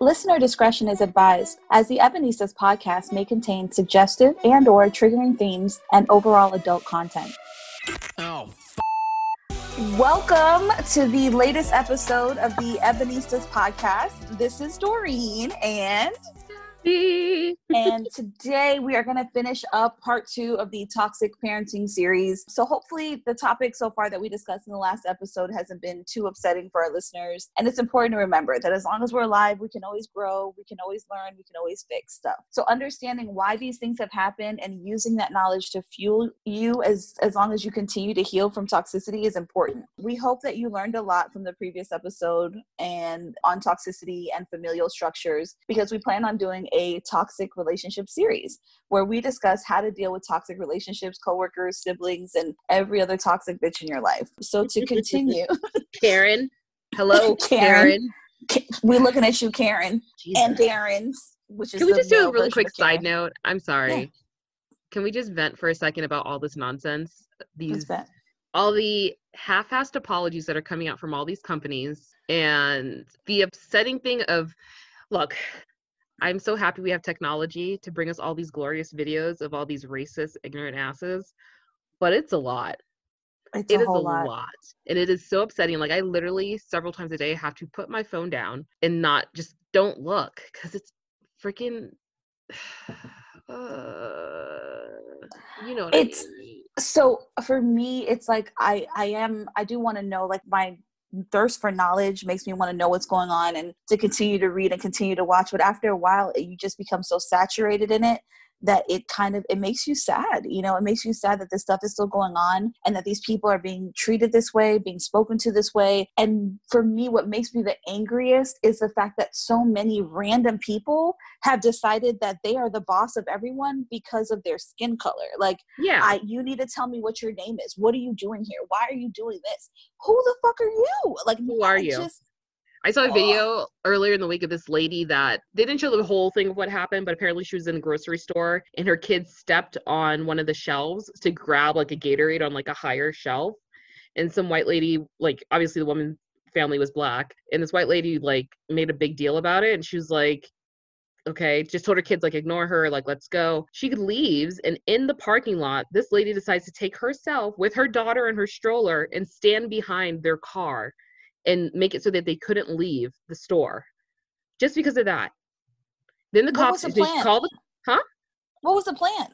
Listener discretion is advised, as the Ebenistas podcast may contain suggestive and or triggering themes and overall adult content. Oh, Welcome to the latest episode of the Ebenistas podcast. This is Doreen and and today we are going to finish up part two of the toxic parenting series. So, hopefully, the topic so far that we discussed in the last episode hasn't been too upsetting for our listeners. And it's important to remember that as long as we're alive, we can always grow, we can always learn, we can always fix stuff. So, understanding why these things have happened and using that knowledge to fuel you as, as long as you continue to heal from toxicity is important. We hope that you learned a lot from the previous episode and on toxicity and familial structures because we plan on doing a toxic relationship series where we discuss how to deal with toxic relationships, coworkers, siblings, and every other toxic bitch in your life. So to continue, Karen, hello, Karen. Karen. We looking at you, Karen, Jesus. and Darren's. Which is Can we just do a really quick side note? I'm sorry. Yeah. Can we just vent for a second about all this nonsense? These all the half-assed apologies that are coming out from all these companies and the upsetting thing of look I'm so happy we have technology to bring us all these glorious videos of all these racist, ignorant asses, but it's a lot. It's it a, is a lot. lot. And it is so upsetting. Like, I literally several times a day have to put my phone down and not just don't look because it's freaking. Uh, you know it's I mean. so for me it's like i i am i do want to know like my thirst for knowledge makes me want to know what's going on and to continue to read and continue to watch. But after a while you just become so saturated in it that it kind of it makes you sad you know it makes you sad that this stuff is still going on and that these people are being treated this way being spoken to this way. And for me what makes me the angriest is the fact that so many random people have decided that they are the boss of everyone because of their skin color. Like yeah. I, you need to tell me what your name is. What are you doing here? Why are you doing this? Who the fuck are you? Like who are you? just, I saw a video earlier in the week of this lady that they didn't show the whole thing of what happened, but apparently she was in the grocery store and her kids stepped on one of the shelves to grab like a Gatorade on like a higher shelf. And some white lady, like obviously the woman family was black, and this white lady like made a big deal about it. And she was like, okay just told her kids like ignore her like let's go she leaves and in the parking lot this lady decides to take herself with her daughter and her stroller and stand behind their car and make it so that they couldn't leave the store just because of that. Then the cops the called the huh? What was the plan?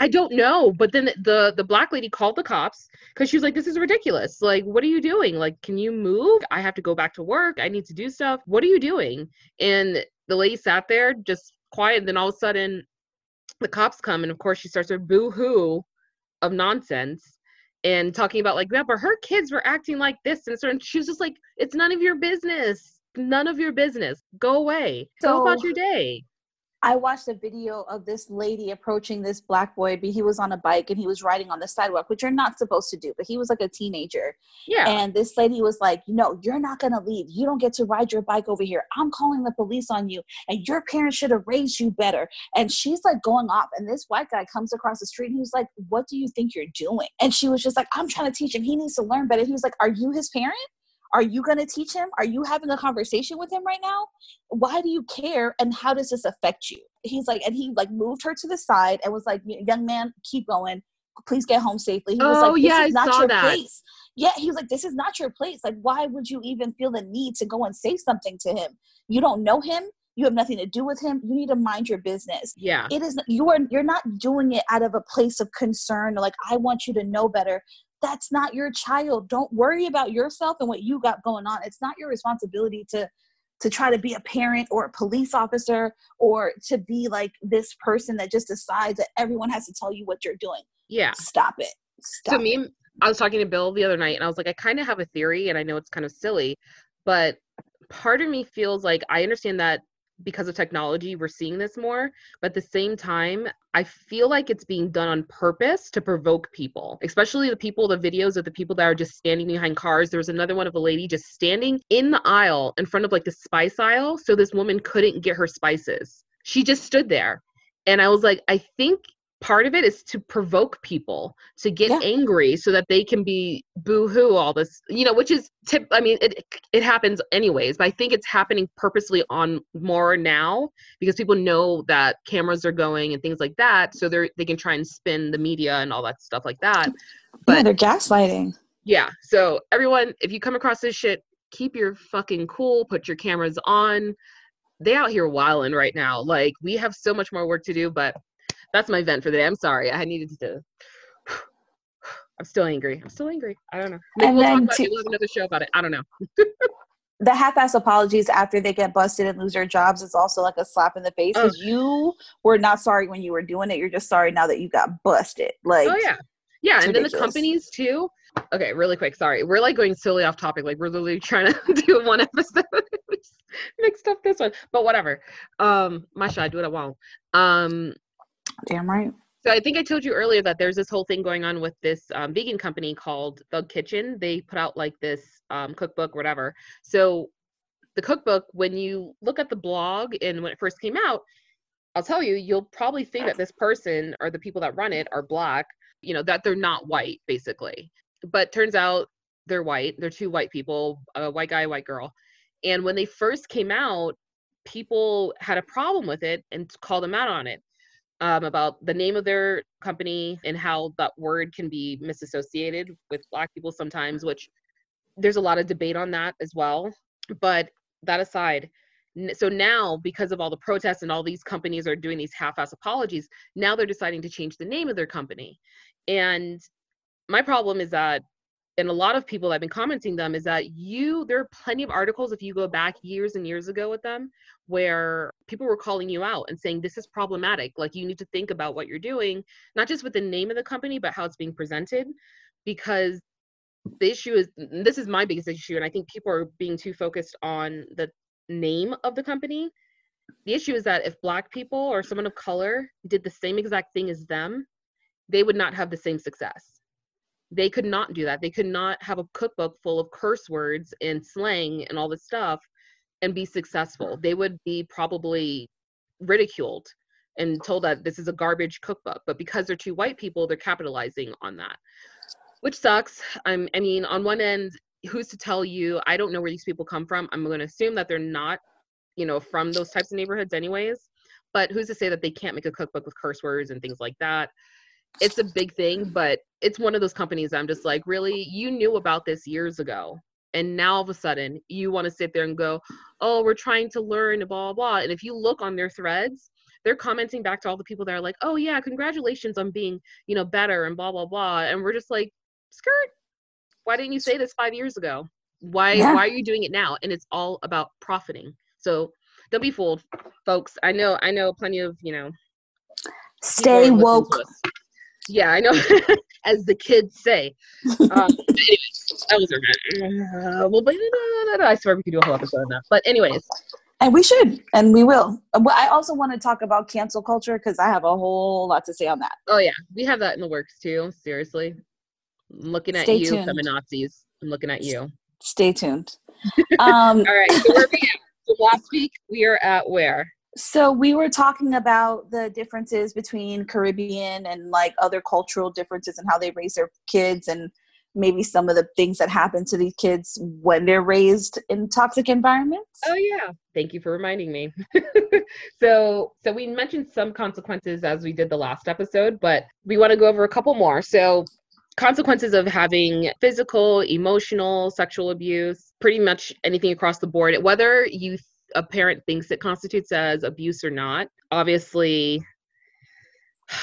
I don't know, but then the the black lady called the cops because she was like, "This is ridiculous! Like, what are you doing? Like, can you move? I have to go back to work. I need to do stuff. What are you doing?" And the lady sat there just quiet. And then all of a sudden, the cops come, and of course, she starts her boo hoo of nonsense and talking about like that, but her kids were acting like this and so and she was just like, it's none of your business. None of your business. Go away. So, Go about your day. I watched a video of this lady approaching this black boy, but he was on a bike and he was riding on the sidewalk, which you're not supposed to do, but he was like a teenager. Yeah. And this lady was like, No, you're not going to leave. You don't get to ride your bike over here. I'm calling the police on you, and your parents should have raised you better. And she's like going off. And this white guy comes across the street and he was like, What do you think you're doing? And she was just like, I'm trying to teach him. He needs to learn better. He was like, Are you his parent? Are you going to teach him? Are you having a conversation with him right now? Why do you care? And how does this affect you? He's like, and he like moved her to the side and was like, young man, keep going. Please get home safely. He was oh, like, yeah, is not your that. place. Yeah, he was like, this is not your place. Like, why would you even feel the need to go and say something to him? You don't know him you have nothing to do with him you need to mind your business yeah it is you are you're not doing it out of a place of concern like i want you to know better that's not your child. Don't worry about yourself and what you got going on. It's not your responsibility to to try to be a parent or a police officer or to be like this person that just decides that everyone has to tell you what you're doing. Yeah. Stop it. Stop to me i was talking to bill the other night and i was like i kind of have a theory and i know it's kind of silly but part of me feels like i understand that because of technology we're seeing this more but at the same time i feel like it's being done on purpose to provoke people especially the people the videos of the people that are just standing behind cars. There was another one of a lady just standing in the aisle in front of like the spice aisle so this woman couldn't get her spices. She just stood there. And i was like i think part of it is to provoke people to get Yeah. angry so that they can be boo-hoo all this you know which is tip i mean it it happens anyways but i think it's happening purposely on more now because people know that cameras are going and things like that so they're they can try and spin the media and all that stuff like that yeah, but they're gaslighting. yeah so everyone if you come across this shit keep your fucking cool put your cameras on they out here wilding right now like we have so much more work to do but that's my vent for the day. I'm sorry. I needed to i'm still angry. I'm still angry. I don't know. Maybe And we'll, talk then about to- it. we'll have another show about it. I don't know. The half-ass apologies after they get busted and lose their jobs is also like a slap in the face Oh. because you were not sorry when you were doing it. You're just sorry now that you got busted. Like, oh yeah. Yeah and then the companies too. Okay really quick. Sorry. We're like going solely off topic. Like we're literally trying to do one episode. Mixed up this one. But whatever. Um masha i do what i want. Um damn right. So I think I told you earlier that there's this whole thing going on with this um, vegan company called Thug Kitchen. They put out like this um, cookbook, whatever. So the cookbook, when you look at the blog and when it first came out, I'll tell you, you'll probably think that this person or the people that run it are black. You know that they're not white, basically. But turns out they're white. They're two white people, a white guy, a white girl. And when they first came out, people had a problem with it and called them out on it um, about the name of their company and how that word can be misassociated with black people sometimes which there's a lot of debate on that as well. But that aside so now because of all the protests and all these companies are doing these half-ass apologies now they're deciding to change the name of their company. And my problem is that and a lot of people i've been commenting them is that you there are plenty of articles if you go back years and years ago with them where people were calling you out and saying this is problematic. Like you need to think about what you're doing not just with the name of the company but how it's being presented because the issue is this is my biggest issue and i think people are being too focused on the name of the company. The issue is that if black people or someone of color did the same exact thing as them they would not have the same success. They could not do that. They could not have a cookbook full of curse words and slang and all this stuff and be successful. Mm-hmm. They would be probably ridiculed and told that this is a garbage cookbook but because they're two white people they're capitalizing on that. Which sucks. I'm, i mean on one end who's to tell you? I don't know where these people come from. I'm going to assume that they're not you know from those types of neighborhoods anyways but who's to say that they can't make a cookbook with curse words and things like that? It's a big thing but it's one of those companies i'm just like really? You knew about this years ago and now all of a sudden you want to sit there and go oh we're trying to learn blah blah blah. And if you look on their threads they're commenting back to all the people that are like oh yeah congratulations on being you know better and blah blah blah. And we're just like skirt. Why didn't you say this five years ago? Why Yeah. why are you doing it now? And it's all about profiting. So don't be fooled folks. I know i know plenty of you know Stay are listening to woke. yeah i know as the kids say um, but anyways that was our uh, well, but, i swear we could do a whole episode on that but anyways And we should, and we will. I also want to talk about cancel culture because I have a whole lot to say on that. oh yeah we have that in the works too seriously I'm looking at Stay you tuned. feminazis i'm looking at you Stay tuned. Um, all right so where are we at? so last week we are at where so we were talking about the differences between Caribbean and like other cultural differences and how they raise their kids and maybe some of the things that happen to these kids when they're raised in toxic environments. Oh yeah. Thank you for reminding me. so so we mentioned some consequences as we did the last episode, but we want to go over a couple more. So consequences of having physical, emotional, sexual abuse, pretty much anything across the board, whether you a parent thinks it constitutes as abuse or not. Obviously,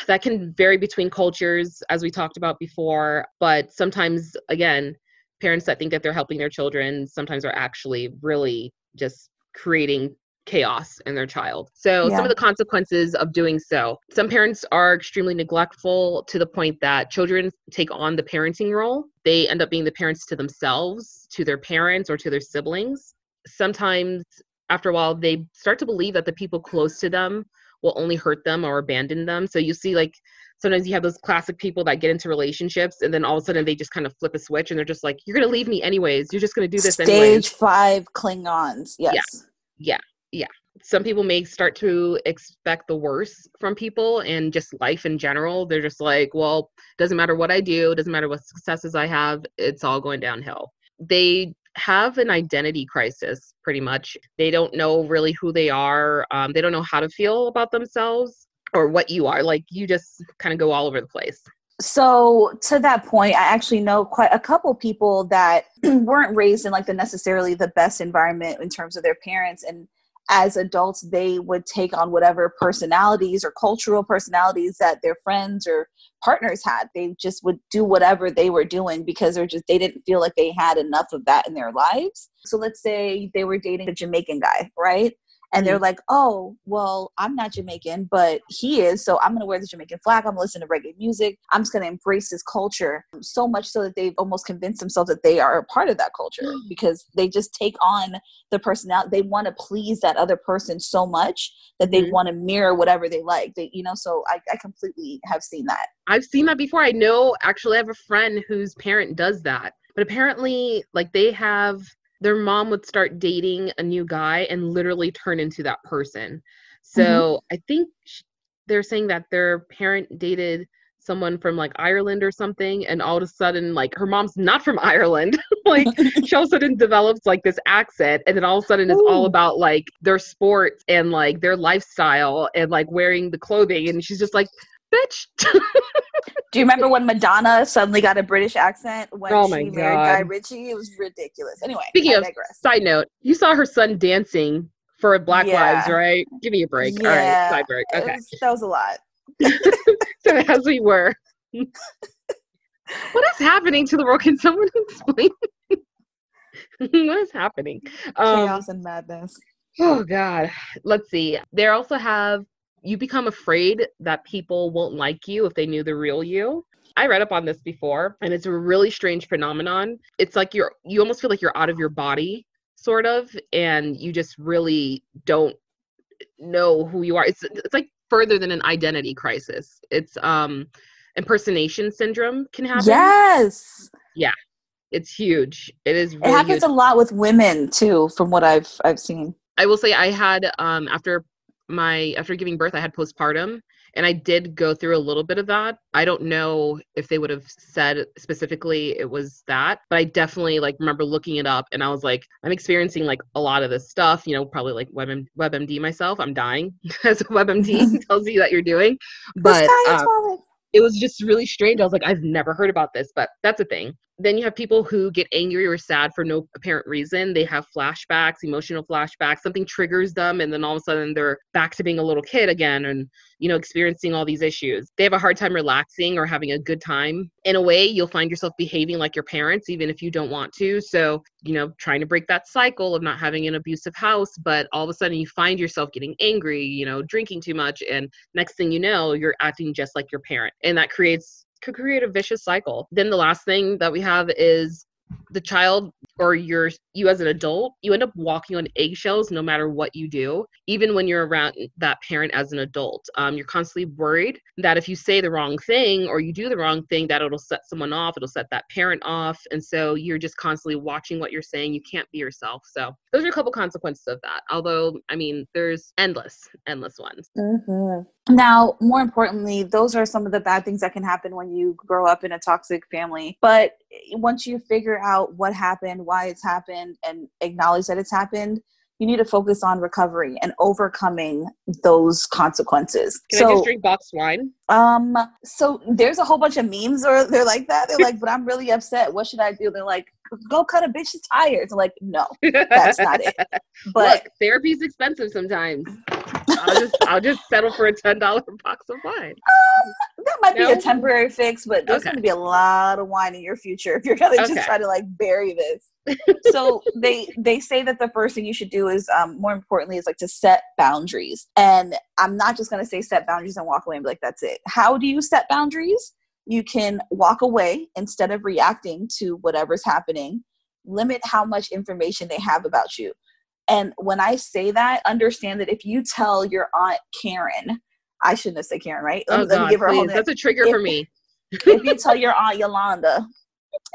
that can vary between cultures as we talked about before, but sometimes again, parents that think that they're helping their children sometimes are actually really just creating chaos in their child. So, Yeah. some of the consequences of doing so some parents are extremely neglectful to the point that children take on the parenting role. They end up being the parents to themselves, to their parents, or to their siblings. Sometimes, after a while, they start to believe that the people close to them will only hurt them or abandon them. So, you see, like, sometimes you have those classic people that get into relationships and then all of a sudden they just kind of flip a switch and they're just like, You're going to leave me anyways. You're just going to do this Stage anyways. five Klingons. Yes. Yeah. Yeah. Some people may start to expect the worst from people and just life in general. They're just like, well, doesn't matter what I do, doesn't matter what successes I have, it's all going downhill. They have an identity crisis pretty much. They don't know really who they are. Um, they don't know how to feel about themselves or what you are. Like you just kind of go all over the place. So to that point, I actually know quite a couple people that weren't raised in like the necessarily the best environment in terms of their parents and as adults they would take on whatever personalities or cultural personalities that their friends or partners had. They just would do whatever they were doing because they're just they didn't feel like they had enough of that in their lives. So let's say they were dating a jamaican guy right and they're mm-hmm. like, "Oh, well, I'm not Jamaican, but he is, so I'm gonna wear the Jamaican flag. I'm gonna listen to reggae music. I'm just gonna embrace his culture so much so that they've almost convinced themselves that they are a part of that culture because they just take on the personality. They want to please that other person so much that they mm-hmm. want to mirror whatever they like. They, you know, so I, I completely have seen that. I've seen that before. I know actually I have a friend whose parent does that. But apparently, like they have their mom would start dating a new guy and literally turn into that person. So mm-hmm. I think they're saying that their parent dated someone from like Ireland or something, and all of a sudden, like her mom's not from Ireland. like she all of a sudden develops like this accent, and then all of a sudden it's Ooh. all about like their sports and like their lifestyle and like wearing the clothing, and she's just like, bitch. Do you remember when Madonna suddenly got a British accent when oh she married Guy Ritchie? It was ridiculous. Anyway, speaking of side note, you saw her son dancing for Black yeah. Lives, right? Give me a break. Yeah. All right, side break. Okay, was, that was a lot. so as we were, what is happening to the world? Can someone explain? what is happening? Um, Chaos and madness. Oh God. Let's see. They also have you become afraid that people won't like you if they knew the real you. I read up on this before and it's a really strange phenomenon. It's like you're you almost feel like you're out of your body sort of and you just really don't know who you are. It's it's like further than an identity crisis. It's um impersonation syndrome can happen. Yes. Yeah. It's huge. It is really It happens huge. a lot with women too from what I've I've seen. I will say I had um after my after giving birth i had postpartum and i did go through a little bit of that. I don't know if they would have said specifically it was that but i definitely like remember looking it up and i was like i'm experiencing like a lot of this stuff you know probably like web webmd myself. I'm dying as webmd tells you that you're doing. But um, it was just really strange. I was like i've never heard about this but that's a thing then you have people who get angry or sad for no apparent reason. They have flashbacks, emotional flashbacks. Something triggers them, and then all of a sudden they're back to being a little kid again and, you know, experiencing all these issues. They have a hard time relaxing or having a good time. In a way, you'll find yourself behaving like your parents, even if you don't want to. So, you know, trying to break that cycle of not having an abusive house, but all of a sudden you find yourself getting angry, you know, drinking too much. And next thing you know, you're acting just like your parent. And that creates could create a vicious cycle. Then the last thing that we have is the child or your you as an adult you end up walking on eggshells no matter what you do even when you're around that parent as an adult um, you're constantly worried that if you say the wrong thing or you do the wrong thing that it'll set someone off it'll set that parent off and so you're just constantly watching what you're saying you can't be yourself so those are a couple consequences of that although i mean there's endless endless ones mm-hmm. Now more importantly those are some of the bad things that can happen when you grow up in a toxic family but once you figure out what happened, why it's happened, and acknowledge that it's happened, you need to focus on recovery and overcoming those consequences. Can so, I just drink box wine? Um, so there's a whole bunch of memes or they're like that. They're like, but I'm really upset. What should I do? They're like, go cut a bitch's tires. I'm like, no, that's not it. But Look, therapy's expensive sometimes. I'll just I'll just settle for a ten dollar box of wine. Um, that might no? be a temporary fix, but there's okay. going to be a lot of wine in your future if you're going to okay. just try to like bury this. so they they say that the first thing you should do is um, more importantly is like to set boundaries. And I'm not just going to say set boundaries and walk away and be like that's it. How do you set boundaries? You can walk away instead of reacting to whatever's happening. Limit how much information they have about you. And when I say that, understand that if you tell your aunt Karen I shouldn't have said Karen, right? Let, oh, let God, me give her please. a whole. That's a trigger if, for me. if you tell your aunt Yolanda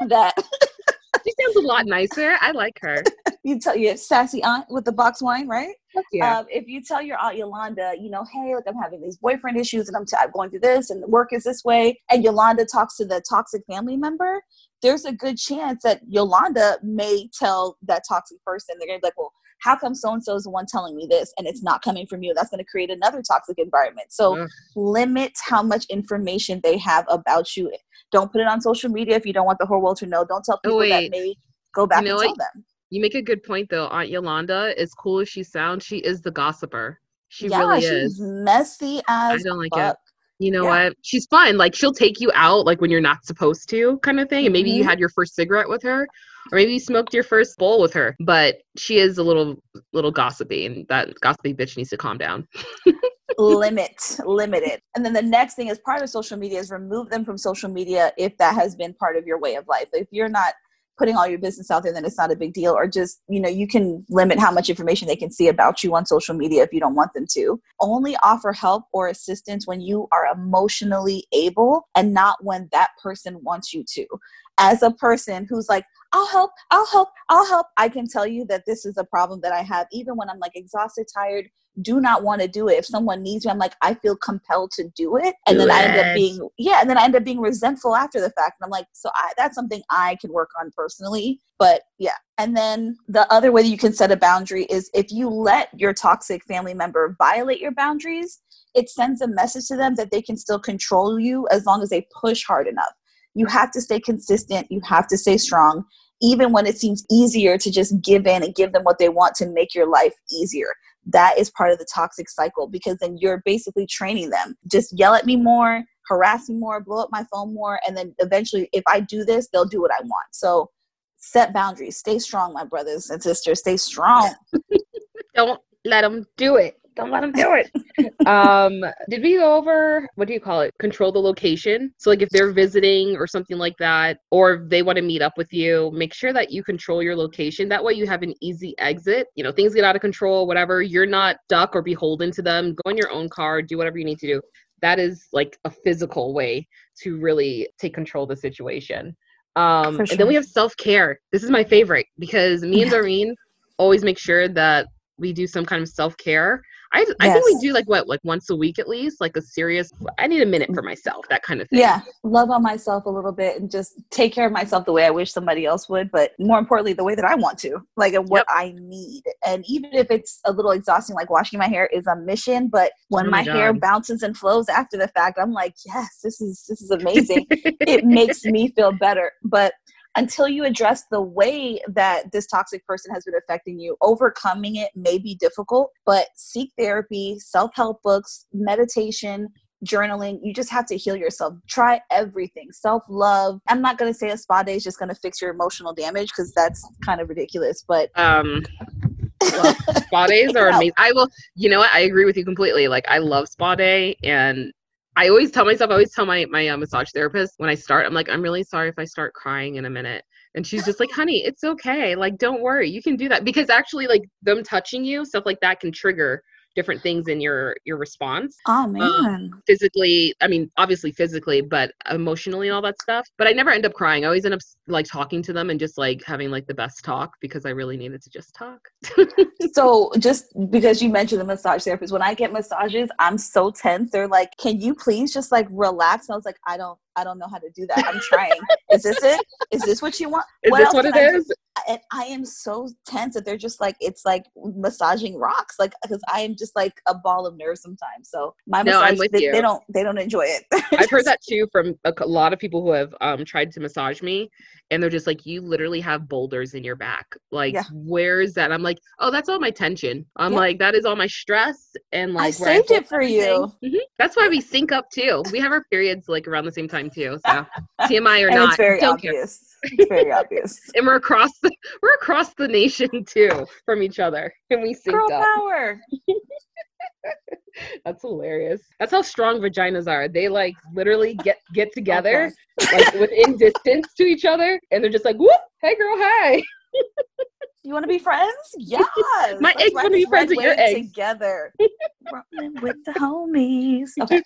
that she sounds a lot nicer. I like her. you tell your sassy aunt with the box wine, right? yeah. Um, if you tell your aunt Yolanda, you know, hey, look, I'm having these boyfriend issues and I'm, t- I'm going through this and work is this way, and Yolanda talks to the toxic family member, there's a good chance that Yolanda may tell that toxic person. They're gonna be like, well, how come so and so is the one telling me this and it's not coming from you? That's going to create another toxic environment. So yeah. limit how much information they have about you. Don't put it on social media if you don't want the whole world to know. Don't tell people oh, that may go back you know and tell them. You make a good point though. Aunt Yolanda, as cool as she sounds, she is the gossiper. She yeah, really is. messy as I don't like fuck. it you know yeah. what? She's fun like she'll take you out like when you're not supposed to kind of thing and maybe mm-hmm. you had your first cigarette with her or maybe you smoked your first bowl with her but she is a little little gossipy and that gossipy bitch needs to calm down. Limit limited. And then the next thing is part of social media is remove them from social media if that has been part of your way of life. If you're not putting all your business out there then it's not a big deal or just you know you can limit how much information they can see about you on social media if you don't want them to only offer help or assistance when you are emotionally able and not when that person wants you to as a person who's like I'll help, I'll help, I'll help. I can tell you that this is a problem that I have, even when I'm like exhausted, tired, do not want to do it. If someone needs me, I'm like, I feel compelled to do it. And do then it. I end up being, yeah, and then I end up being resentful after the fact. And I'm like, so I, that's something I can work on personally. But yeah. And then the other way that you can set a boundary is if you let your toxic family member violate your boundaries, it sends a message to them that they can still control you as long as they push hard enough. You have to stay consistent, you have to stay strong, even when it seems easier to just give in and give them what they want to make your life easier. That is part of the toxic cycle because then you're basically training them. Just yell at me more, harass me more, blow up my phone more, and then eventually, if I do this, they'll do what I want. So set boundaries. Stay strong, my brothers and sisters. Stay strong. Don't let them do it. Don't let them do it. um, did we go over what do you call it? Control the location. So like if they're visiting or something like that, or they want to meet up with you, make sure that you control your location. That way you have an easy exit. You know, things get out of control, whatever. You're not stuck or beholden to them. Go in your own car, do whatever you need to do. That is like a physical way to really take control of the situation. Um, sure. and then we have self care. This is my favorite because me and Doreen always make sure that we do some kind of self care. I, I yes. think we do like what like once a week at least like a serious I need a minute mm. for myself that kind of thing. Yeah, love on myself a little bit and just take care of myself the way I wish somebody else would, but more importantly the way that I want to, like what yep. I need. And even if it's a little exhausting, like washing my hair is a mission, but when oh my, my hair bounces and flows after the fact, I'm like, yes, this is this is amazing. it makes me feel better. But until you address the way that this toxic person has been affecting you, overcoming it may be difficult, but seek therapy, self help books, meditation, journaling. You just have to heal yourself. Try everything. Self love. I'm not going to say a spa day is just going to fix your emotional damage because that's kind of ridiculous, but. Um, well, spa days are amazing. I will, you know what? I agree with you completely. Like, I love spa day and I always tell myself, I always tell my my uh, massage therapist when I start, I'm like, I'm really sorry if I start crying in a minute. And she's just like, honey, it's okay. Like, don't worry. You can do that. Because actually, like, them touching you, stuff like that can trigger different things in your your response oh um, man um, physically i mean obviously physically but emotionally and all that stuff but i never end up crying i always end up like talking to them and just like having like the best talk because i really needed to just talk so just because you mentioned the massage therapist when i get massages i'm so tense they're like can you please just like relax and i was like i don't I don't know how to do that. I'm trying. is this it? Is this what you want? Is what this what it I is? Do? And I am so tense that they're just like it's like massaging rocks, like because I am just like a ball of nerves sometimes. So my no, massage, they, they, don't they don't enjoy it. I've heard that too from a, lot of people who have um, tried to massage me, and they're just like, you literally have boulders in your back. Like, yeah. where is that? I'm like, oh, that's all my tension. I'm yeah. like, that is all my stress, and like, I saved I it for you. Mm-hmm. That's why we sync up too. We have our periods like around the same time too. So TMI or not, it's very obvious. It's very obvious. and we're across the we're across the nation too from each other, and we sync Girl up. power. That's hilarious. That's how strong vaginas are. They like literally get get together okay. like within distance to each other, and they're just like, "Whoop! Hey, girl, hi." You want to be friends? Yes. My eggs want to be friends with your eggs together. with the homies. Okay.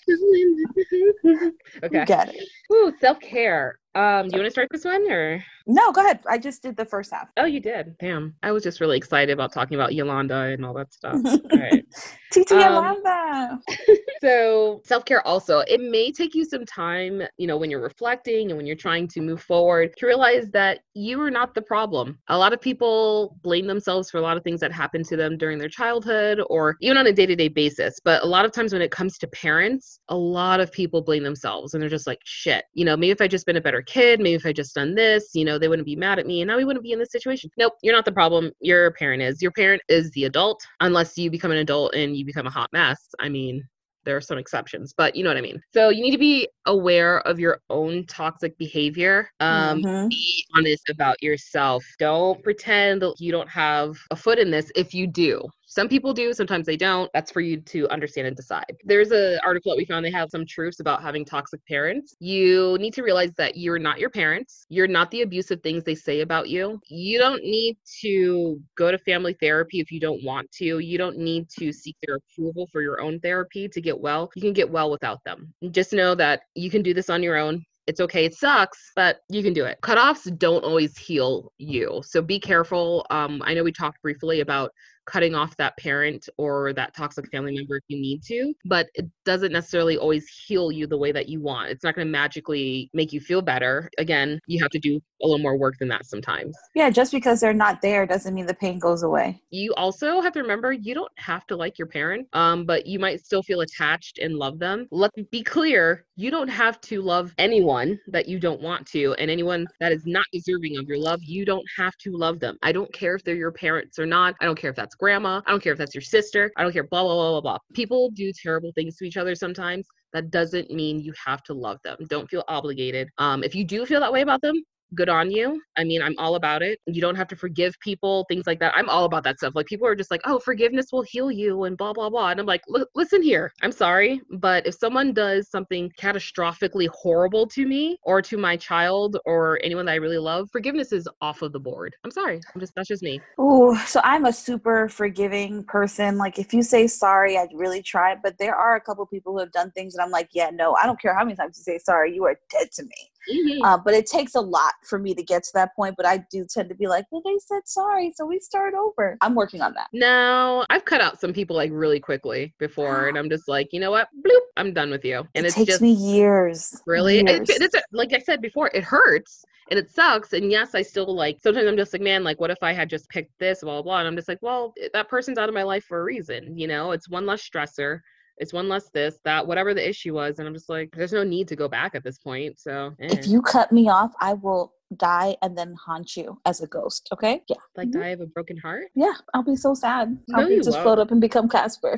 okay. Got it. Ooh, self care. Um, do you want to start this one or? No, go ahead. I just did the first half. Oh, you did. Damn. I was just really excited about talking about Yolanda and all that stuff. all right. TT um, Yolanda. so self care also, it may take you some time, you know, when you're reflecting and when you're trying to move forward to realize that you are not the problem. A lot of people blame themselves for a lot of things that happened to them during their childhood or even on a day to day basis. But a lot of times when it comes to parents, a lot of people blame themselves and they're just like, shit, you know, maybe if I'd just been a better kid, maybe if I just done this, you know, they wouldn't be mad at me and now we wouldn't be in this situation. Nope, you're not the problem. Your parent is. Your parent is the adult unless you become an adult and you become a hot mess. I mean, there are some exceptions, but you know what I mean. So you need to be aware of your own toxic behavior. Um, mm-hmm. Be honest about yourself. Don't pretend you don't have a foot in this if you do. Some people do, sometimes they don't. That's for you to understand and decide. There's an article that we found they have some truths about having toxic parents. You need to realize that you're not your parents. You're not the abusive things they say about you. You don't need to go to family therapy if you don't want to. You don't need to seek their approval for your own therapy to get well. You can get well without them. Just know that you can do this on your own it's okay. It sucks, but you can do it. Cutoffs don't always heal you. So be careful. Um, I know we talked briefly about cutting off that parent or that toxic family member if you need to, but it doesn't necessarily always heal you the way that you want. It's not going to magically make you feel better. Again, you have to do a little more work than that sometimes. Yeah, just because they're not there doesn't mean the pain goes away. You also have to remember you don't have to like your parent, um, but you might still feel attached and love them. Let's be clear, you don't have to love anyone that you don't want to, and anyone that is not deserving of your love, you don't have to love them. I don't care if they're your parents or not. I don't care if that's grandma. I don't care if that's your sister. I don't care, blah, blah, blah, blah, blah. People do terrible things to each other sometimes. That doesn't mean you have to love them. Don't feel obligated. Um, if you do feel that way about them, good on you. I mean, I'm all about it. You don't have to forgive people, things like that. I'm all about that stuff. Like people are just like, "Oh, forgiveness will heal you," and blah blah blah. And I'm like, listen here. I'm sorry, but if someone does something catastrophically horrible to me or to my child or anyone that I really love, forgiveness is off of the board. I'm sorry. I'm just that's just me. Oh, so I'm a super forgiving person. Like if you say sorry, I'd really try. But there are a couple people who have done things and I'm like, yeah, no, I don't care how many times you say sorry. You are dead to me. Mm-hmm. Uh, but it takes a lot for me to get to that point. But I do tend to be like, well, they said sorry, so we start over. I'm working on that. No, I've cut out some people like really quickly before, and I'm just like, you know what? Bloop, I'm done with you. And it it's takes just me years. Really, years. It's, it's, like I said before, it hurts and it sucks. And yes, I still like sometimes I'm just like, man, like what if I had just picked this, blah blah. blah. And I'm just like, well, that person's out of my life for a reason. You know, it's one less stressor it's one less this, that, whatever the issue was. And I'm just like, there's no need to go back at this point. So eh. if you cut me off, I will die and then haunt you as a ghost. Okay? Yeah. Like mm-hmm. die of a broken heart? Yeah. I'll be so sad. No, I'll be just won't. float up and become Casper.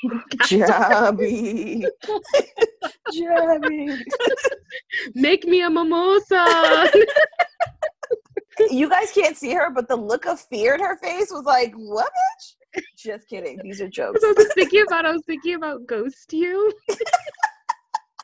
Jabby. Jabby. Make me a mimosa. you guys can't see her, but the look of fear in her face was like, what bitch? Just kidding. These are jokes. I was thinking about I was thinking about ghost you.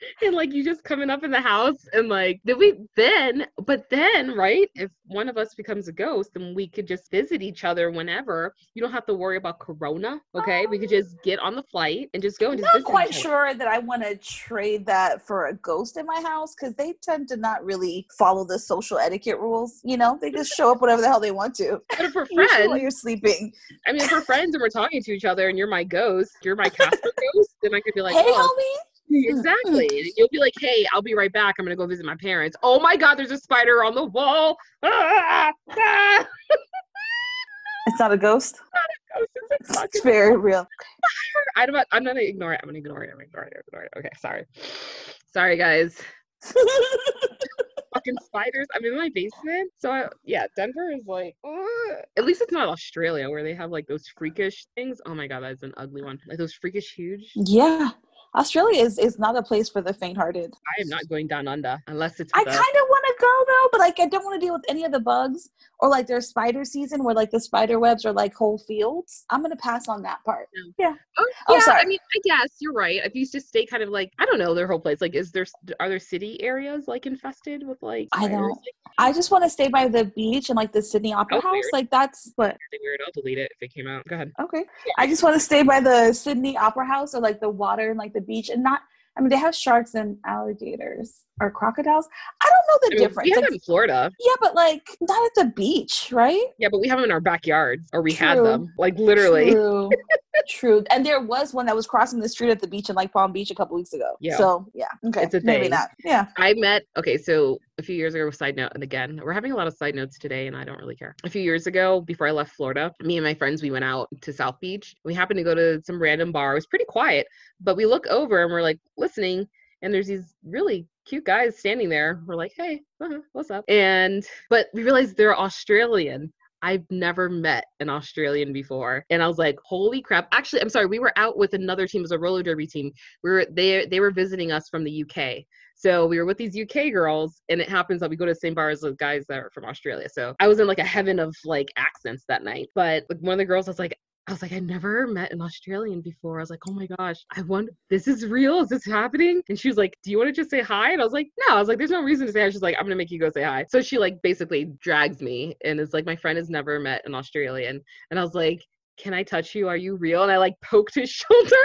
and like you just coming up in the house and like did we then but then right if one of us becomes a ghost then we could just visit each other whenever. You don't have to worry about corona okay? We could just get on the flight and just go and I'm just not quite sure that i want to trade that for a ghost in my house because they tend to not really follow the social etiquette rules you know? They just show up whatever the hell they want to. But for friends while you're sleeping. I mean for friends and we're talking to each other and you're my ghost you're my casper ghost then i could be like hey oh, homie Exactly. You'll be like, hey, I'll be right back. I'm going to go visit my parents. Oh my God, there's a spider on the wall. Ah, ah. It's not a ghost. Not a ghost. It's, it's very real. I'm not, I'm not gonna ignore it. I'm gonna ignore it. I'm gonna ignore it. Ignore it. Okay, sorry. Sorry, guys. Fucking spiders. I'm in my basement. So I, yeah, Denver is like, uh, at least it's not Australia where they have like those freakish things. Oh my god, that's an ugly one. Like those freakish huge. Yeah. Australia is, is not a place for the faint-hearted. I am not going down under unless it's. I kind of want to go though, but like I don't want to deal with any of the bugs or like their spider season where like the spider webs are like whole fields. I'm gonna pass on that part. Yeah. yeah. Oh, oh, yeah. sorry. I mean, I guess you're right. If you just stay kind of like I don't know their whole place. Like, is there are there city areas like infested with like? I don't. Like, I just want to stay by the beach and like the Sydney Opera oh, House. Weird. Like that's what. Weird. I'll delete it if it came out. Go ahead. Okay. I just want to stay by the Sydney Opera House or like the water and like the beach and not I mean, they have sharks and alligators. Are crocodiles? I don't know the I mean, difference. We have Like, them in Florida. yeah, but like not at the beach, right? Yeah, but we have them in our backyard, or we had them, like literally. True. True. And there was one that was crossing the street at the beach in like Palm Beach a couple weeks ago. Yeah. So yeah. Okay. It's a Maybe thing. not. Yeah. I met okay, so a few years ago, side note, and again, we're having a lot of side notes today, and I don't really care. A few years ago, before I left Florida, me and my friends we went out to South Beach. We happened to go to some random bar. It was pretty quiet, but we look over and we're like listening, and there's these really cute guys standing there. We're like, hey, uh-huh, what's up? And but we realized they're Australian. I've never met an Australian before. And I was like, holy crap. Actually, I'm sorry, we were out with another team, was a roller derby team. We were they they were visiting us from the UK. So we were with these UK girls, and it happens that we go to the same bar as the guys that are from Australia. So I was in like a heaven of like accents that night. But one of the girls was like, I was like, I never met an Australian before. I was like, oh my gosh, I want this is real. Is this happening? And she was like, Do you want to just say hi? And I was like, No. I was like, There's no reason to say hi. She's like, I'm gonna make you go say hi. So she like basically drags me and is like, My friend has never met an Australian. And I was like, Can I touch you? Are you real? And I like poked his shoulder.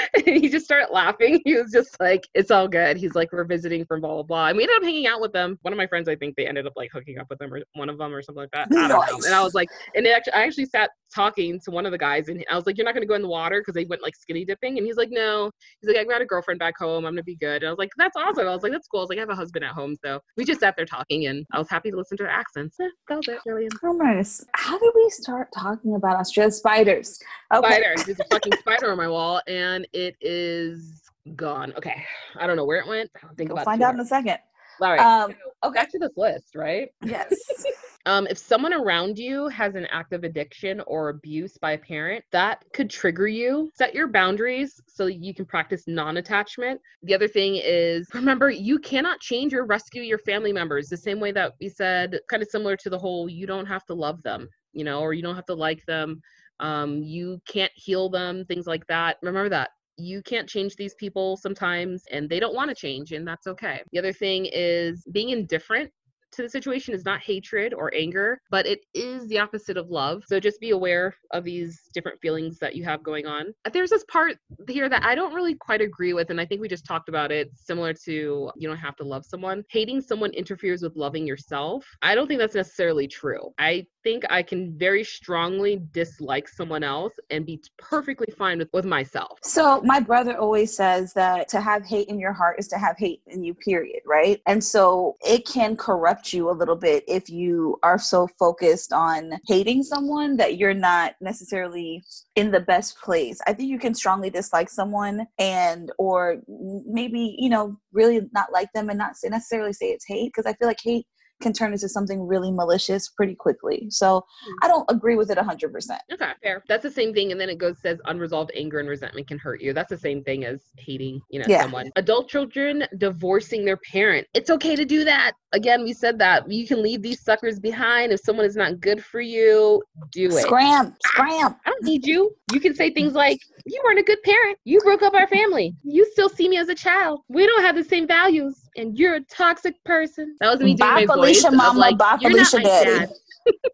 and he just started laughing. He was just like, "It's all good." He's like, "We're visiting from blah blah blah," and we ended up hanging out with them. One of my friends, I think, they ended up like hooking up with them or one of them or something like that. I don't know. And I was like, and they actually, I actually sat talking to one of the guys, and I was like, "You're not gonna go in the water because they went like skinny dipping," and he's like, "No." He's like, "I've got a girlfriend back home. I'm gonna be good." And I was like, "That's awesome." I was like, "That's cool." I was like, "I have a husband at home," so we just sat there talking, and I was happy to listen to their accents. Eh, that was it, really. Oh, nice. How did we start talking about Australia spiders? Okay. spider. There's a fucking spider on my wall, and it is gone. Okay, I don't know where it went. I'll think We'll about find out in a second. All right. Um, so okay. back to this list, right? Yes. Um, if someone around you has an active addiction or abuse by a parent, that could trigger you. Set your boundaries so you can practice non attachment. The other thing is remember, you cannot change or rescue your family members the same way that we said, kind of similar to the whole you don't have to love them, you know, or you don't have to like them. Um, you can't heal them, things like that. Remember that you can't change these people sometimes and they don't want to change and that's okay. The other thing is being indifferent to the situation is not hatred or anger, but it is the opposite of love. So just be aware of these different feelings that you have going on. There's this part here that I don't really quite agree with, and I think we just talked about it, similar to you don't have to love someone. Hating someone interferes with loving yourself. I don't think that's necessarily true. I think I can very strongly dislike someone else and be perfectly fine with, with myself. So my brother always says that to have hate in your heart is to have hate in you, period, right? And so it can corrupt you a little bit if you are so focused on hating someone that you're not necessarily in the best place. I think you can strongly dislike someone and or maybe, you know, really not like them and not necessarily say it's hate because I feel like hate can turn into something really malicious pretty quickly. So hmm. I don't agree with it 100%. Okay, fair. That's the same thing. And then it goes says unresolved anger and resentment can hurt you. That's the same thing as hating, you know, Yeah. someone. Adult children divorcing their parent. It's okay to do that. Again, we said that you can leave these suckers behind if someone is not good for you. Do it. Scram, scram. I don't need you. You can say things like, "You weren't a good parent. You broke up our family. You still see me as a child. We don't have the same values, and you're a toxic person." That was me doing Bye, my voice Felicia of mama, like, bye, Felicia daddy."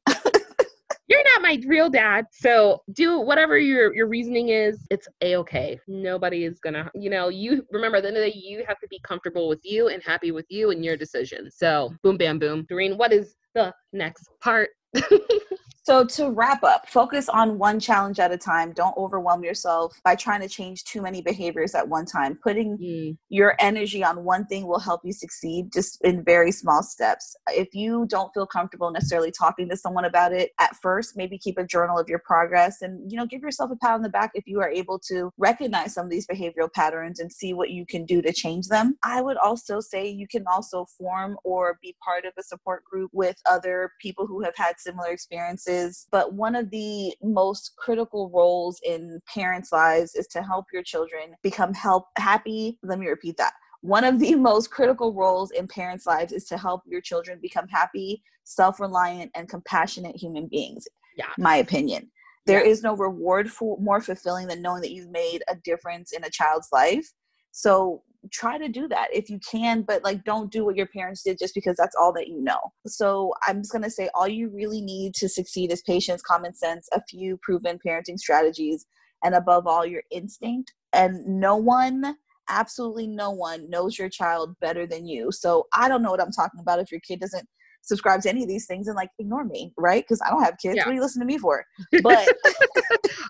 dad." you're not my real dad. So do whatever your your reasoning is. It's a okay. Nobody is gonna, you know. You remember at the end of the day, you have to be comfortable with you and happy with you and your decision. So boom, bam, boom. Doreen, what is the next part? So to wrap up, focus on one challenge at a time. Don't overwhelm yourself by trying to change too many behaviors at one time. Putting Mm, your energy on one thing will help you succeed just in very small steps. If you don't feel comfortable necessarily talking to someone about it at first, maybe keep a journal of your progress and you know give yourself a pat on the back if you are able to recognize some of these behavioral patterns and see what you can do to change them. I would also say you can also form or be part of a support group with other people who have had similar experiences. But one of the most critical roles in parents' lives is to help your children become help happy. Let me repeat that. One of the most critical roles in parents' lives is to help your children become happy, self reliant, and compassionate human beings. Yeah. My opinion. There is no reward for more fulfilling than knowing that you've made a difference in a child's life. So try to do that if you can, but like don't do what your parents did just because that's all that you know. So I'm just gonna say all you really need to succeed is patience, common sense, a few proven parenting strategies, and above all, your instinct. And no one absolutely no one knows your child better than you. So I don't know what I'm talking about if your kid doesn't subscribe to any of these things and like ignore me, right? Because I don't have kids. Yeah. What do you listen to me for? But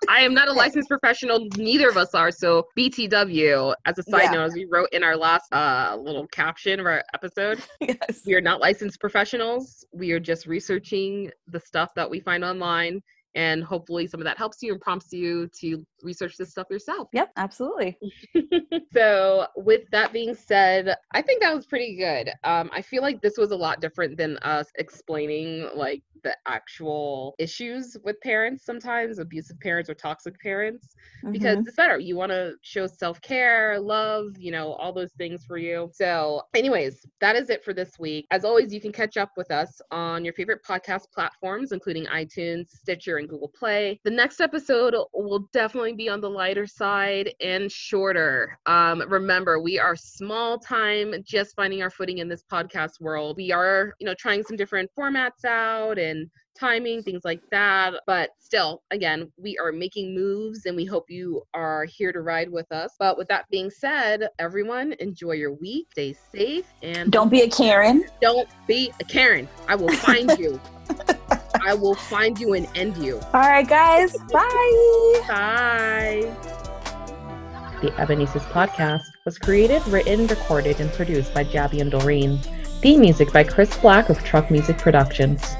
I am not a licensed professional. Neither of us are. So BTW, as a side yeah. note, as we wrote in our last uh, little caption of our episode, yes. we are not licensed professionals. We are just researching the stuff that we find online and hopefully some of that helps you and prompts you to research this stuff yourself. Yep, absolutely. so, with that being said, I think that was pretty good. Um, I feel like this was a lot different than us explaining like the actual issues with parents sometimes, abusive parents or toxic parents, mm-hmm. because it's better. You want to show self care, love, you know, all those things for you. So, anyways, that is it for this week. As always, you can catch up with us on your favorite podcast platforms, including iTunes, Stitcher, and Google Play. The next episode will definitely be on the lighter side and shorter. Um, remember, we are small time, just finding our footing in this podcast world. We are, you know, trying some different formats out and timing, things like that. But still, again, we are making moves and we hope you are here to ride with us. But with that being said, everyone, enjoy your week, stay safe, and don't be a Karen. Don't be a Karen. I will find you. I will find you and end you. All right, guys. Bye. Bye. The Ebenesis podcast was created, written, recorded, and produced by Jabby and Doreen. Theme music by Chris Black of Truck Music Productions.